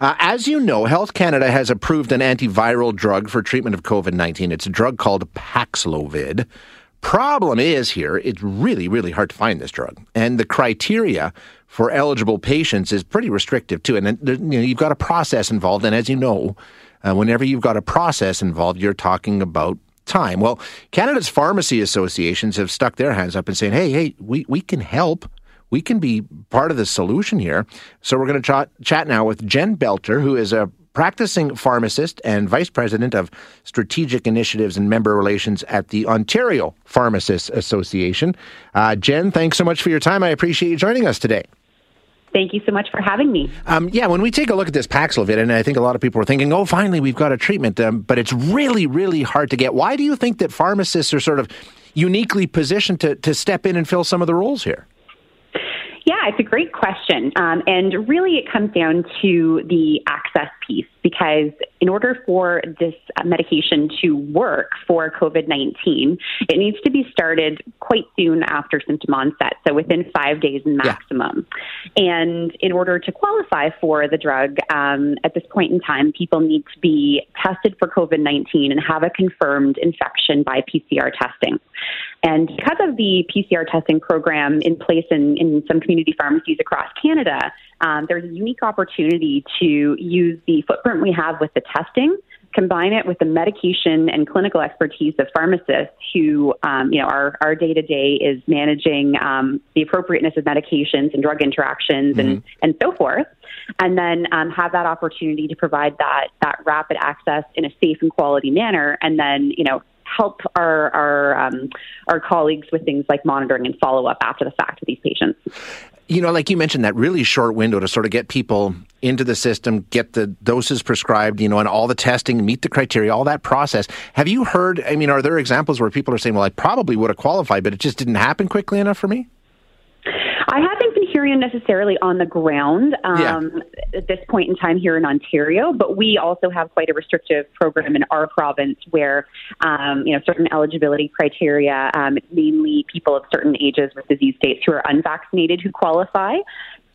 Uh, as you know, Health Canada has approved an antiviral drug for treatment of COVID 19. It's a drug called Paxlovid. Problem is here, it's really, really hard to find this drug. And the criteria for eligible patients is pretty restrictive too. And you know, you've got a process involved. And as you know, uh, whenever you've got a process involved, you're talking about time. Well, Canada's pharmacy associations have stuck their hands up and saying, hey, hey, we, we can help. We can be part of the solution here. So we're going to ch- chat now with Jen Belcher, who is a practicing pharmacist and vice president of strategic initiatives and member relations at the Ontario Pharmacists Association. Uh, Jen, thanks so much for your time. I appreciate you joining us today. Thank you so much for having me. Um, yeah, when we take a look at this Paxlovid, and I think a lot of people are thinking, oh, finally, we've got a treatment, um, but it's really, really hard to get. Why do you think that pharmacists are sort of uniquely positioned to, to step in and fill some of the roles here? Yeah, it's a great question. Um, and really, it comes down to the access piece because in order for this medication to work for COVID 19, it needs to be started quite soon after symptom onset, so within five days maximum. Yeah. And in order to qualify for the drug um, at this point in time, people need to be tested for COVID 19 and have a confirmed infection by PCR testing. And because of the PCR testing program in place in, in some community pharmacies across Canada, um, there's a unique opportunity to use the footprint we have with the testing combine it with the medication and clinical expertise of pharmacists who, um, you know, our, our day-to-day is managing um, the appropriateness of medications and drug interactions mm-hmm. and, and so forth, and then um, have that opportunity to provide that, that rapid access in a safe and quality manner, and then, you know, help our our um, our colleagues with things like monitoring and follow up after the fact with these patients you know, like you mentioned, that really short window to sort of get people into the system, get the doses prescribed, you know, and all the testing, meet the criteria, all that process. Have you heard? I mean, are there examples where people are saying, "Well, I probably would have qualified, but it just didn't happen quickly enough for me"? I haven't necessarily on the ground um, yeah. at this point in time here in Ontario, but we also have quite a restrictive program in our province where um, you know certain eligibility criteria, um, mainly people of certain ages with disease states who are unvaccinated who qualify.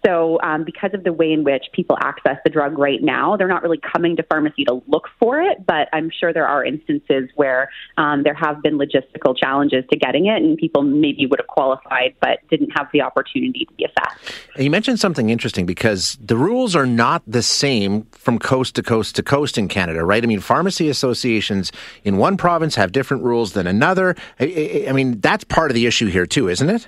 So, um, because of the way in which people access the drug right now, they're not really coming to pharmacy to look for it, but I'm sure there are instances where um, there have been logistical challenges to getting it, and people maybe would have qualified but didn't have the opportunity to be assessed. You mentioned something interesting because the rules are not the same from coast to coast to coast in Canada, right? I mean, pharmacy associations in one province have different rules than another. I, I mean, that's part of the issue here, too, isn't it?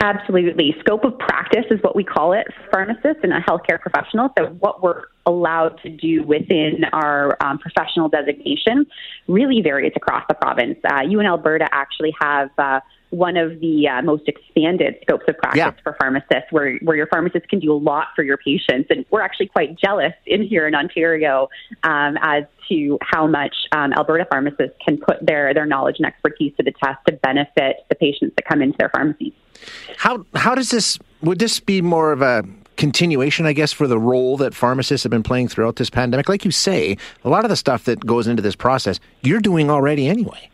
Absolutely. Scope of practice is what we call it, pharmacists and a healthcare professional. So, what we're allowed to do within our um, professional designation really varies across the province. Uh, you in Alberta actually have uh, one of the uh, most expanded scopes of practice yeah. for pharmacists, where, where your pharmacist can do a lot for your patients. And we're actually quite jealous in here in Ontario um, as to how much um, Alberta pharmacists can put their, their knowledge and expertise to the test to benefit the patients that come into their pharmacies. How, how does this, would this be more of a continuation, I guess, for the role that pharmacists have been playing throughout this pandemic? Like you say, a lot of the stuff that goes into this process, you're doing already anyway.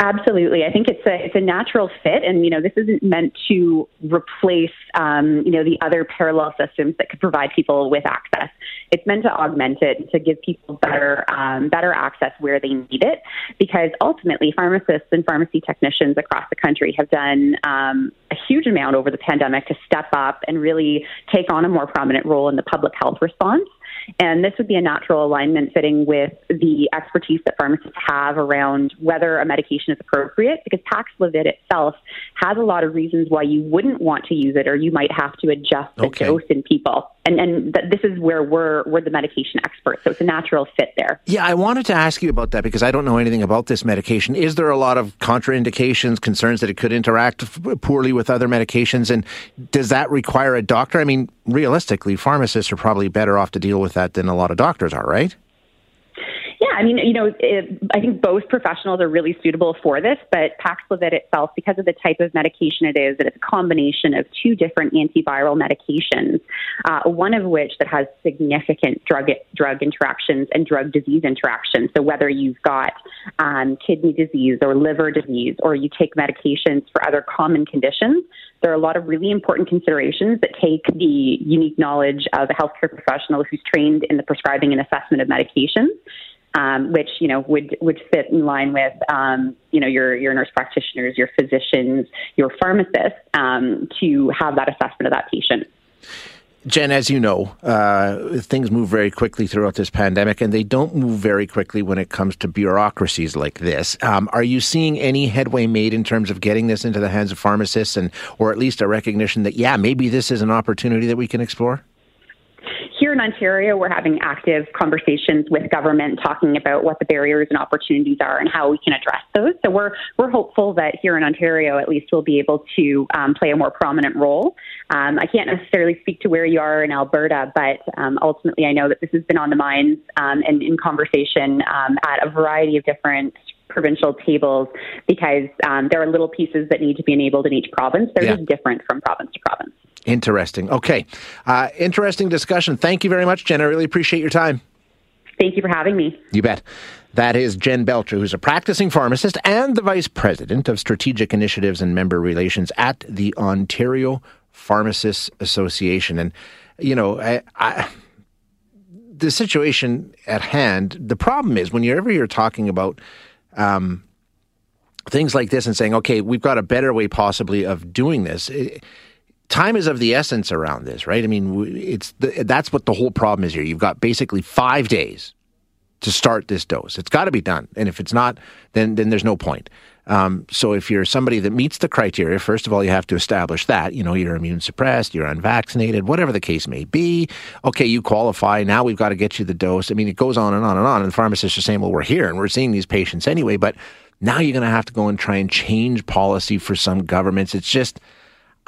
Absolutely, I think it's a it's a natural fit, and you know this isn't meant to replace um, you know the other parallel systems that could provide people with access. It's meant to augment it to give people better um, better access where they need it, because ultimately pharmacists and pharmacy technicians across the country have done um, a huge amount over the pandemic to step up and really take on a more prominent role in the public health response. And this would be a natural alignment fitting with the expertise that pharmacists have around whether a medication is appropriate, because Paxlovid itself has a lot of reasons why you wouldn't want to use it or you might have to adjust the okay. dose in people. And, and th- this is where we're, we're the medication experts, so it's a natural fit there. Yeah, I wanted to ask you about that because I don't know anything about this medication. Is there a lot of contraindications, concerns that it could interact poorly with other medications? And does that require a doctor? I mean, realistically, pharmacists are probably better off to deal with that than a lot of doctors are, right? I mean, you know, it, I think both professionals are really suitable for this, but Paxlovid itself, because of the type of medication it is, that it's a combination of two different antiviral medications, uh, one of which that has significant drug drug interactions and drug disease interactions. So whether you've got um, kidney disease or liver disease, or you take medications for other common conditions, there are a lot of really important considerations that take the unique knowledge of a healthcare professional who's trained in the prescribing and assessment of medications um, which you know would would fit in line with um, you know your your nurse practitioners, your physicians, your pharmacists um, to have that assessment of that patient. Jen, as you know, uh, things move very quickly throughout this pandemic, and they don't move very quickly when it comes to bureaucracies like this. Um, are you seeing any headway made in terms of getting this into the hands of pharmacists, and or at least a recognition that yeah, maybe this is an opportunity that we can explore? In Ontario, we're having active conversations with government talking about what the barriers and opportunities are and how we can address those. So we're we're hopeful that here in Ontario, at least, we'll be able to um, play a more prominent role. Um, I can't necessarily speak to where you are in Alberta, but um, ultimately, I know that this has been on the minds um, and in conversation um, at a variety of different provincial tables because um, there are little pieces that need to be enabled in each province. They're yeah. just different from province to province. Interesting. Okay. Uh, interesting discussion. Thank you very much, Jen. I really appreciate your time. Thank you for having me. You bet. That is Jen Belcher, who's a practicing pharmacist and the Vice President of Strategic Initiatives and Member Relations at the Ontario Pharmacists Association. And, you know, I, I, the situation at hand, the problem is whenever you're talking about um, things like this and saying, okay, we've got a better way possibly of doing this. It, time is of the essence around this, right? I mean, it's the, that's what the whole problem is here. You've got basically five days to start this dose. It's got to be done, and if it's not, then then there's no point. Um, so if you're somebody that meets the criteria, first of all, you have to establish that you know you're immune suppressed, you're unvaccinated, whatever the case may be. Okay, you qualify. Now we've got to get you the dose. I mean, it goes on and on and on. And the pharmacists are saying, well, we're here and we're seeing these patients anyway, but now you're going to have to go and try and change policy for some governments. It's just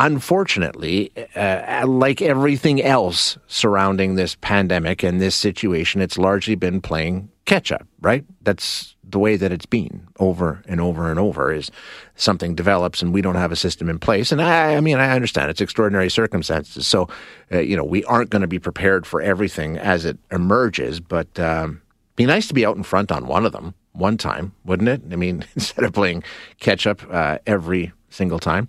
unfortunately, uh, like everything else surrounding this pandemic and this situation, it's largely been playing catch up, right? That's the way that it's been over and over and over is something develops and we don't have a system in place. And I, I mean, I understand it's extraordinary circumstances. So, uh, you know, we aren't going to be prepared for everything as it emerges, but um, be nice to be out in front on one of them one time, wouldn't it? I mean, instead of playing catch up uh, every single time.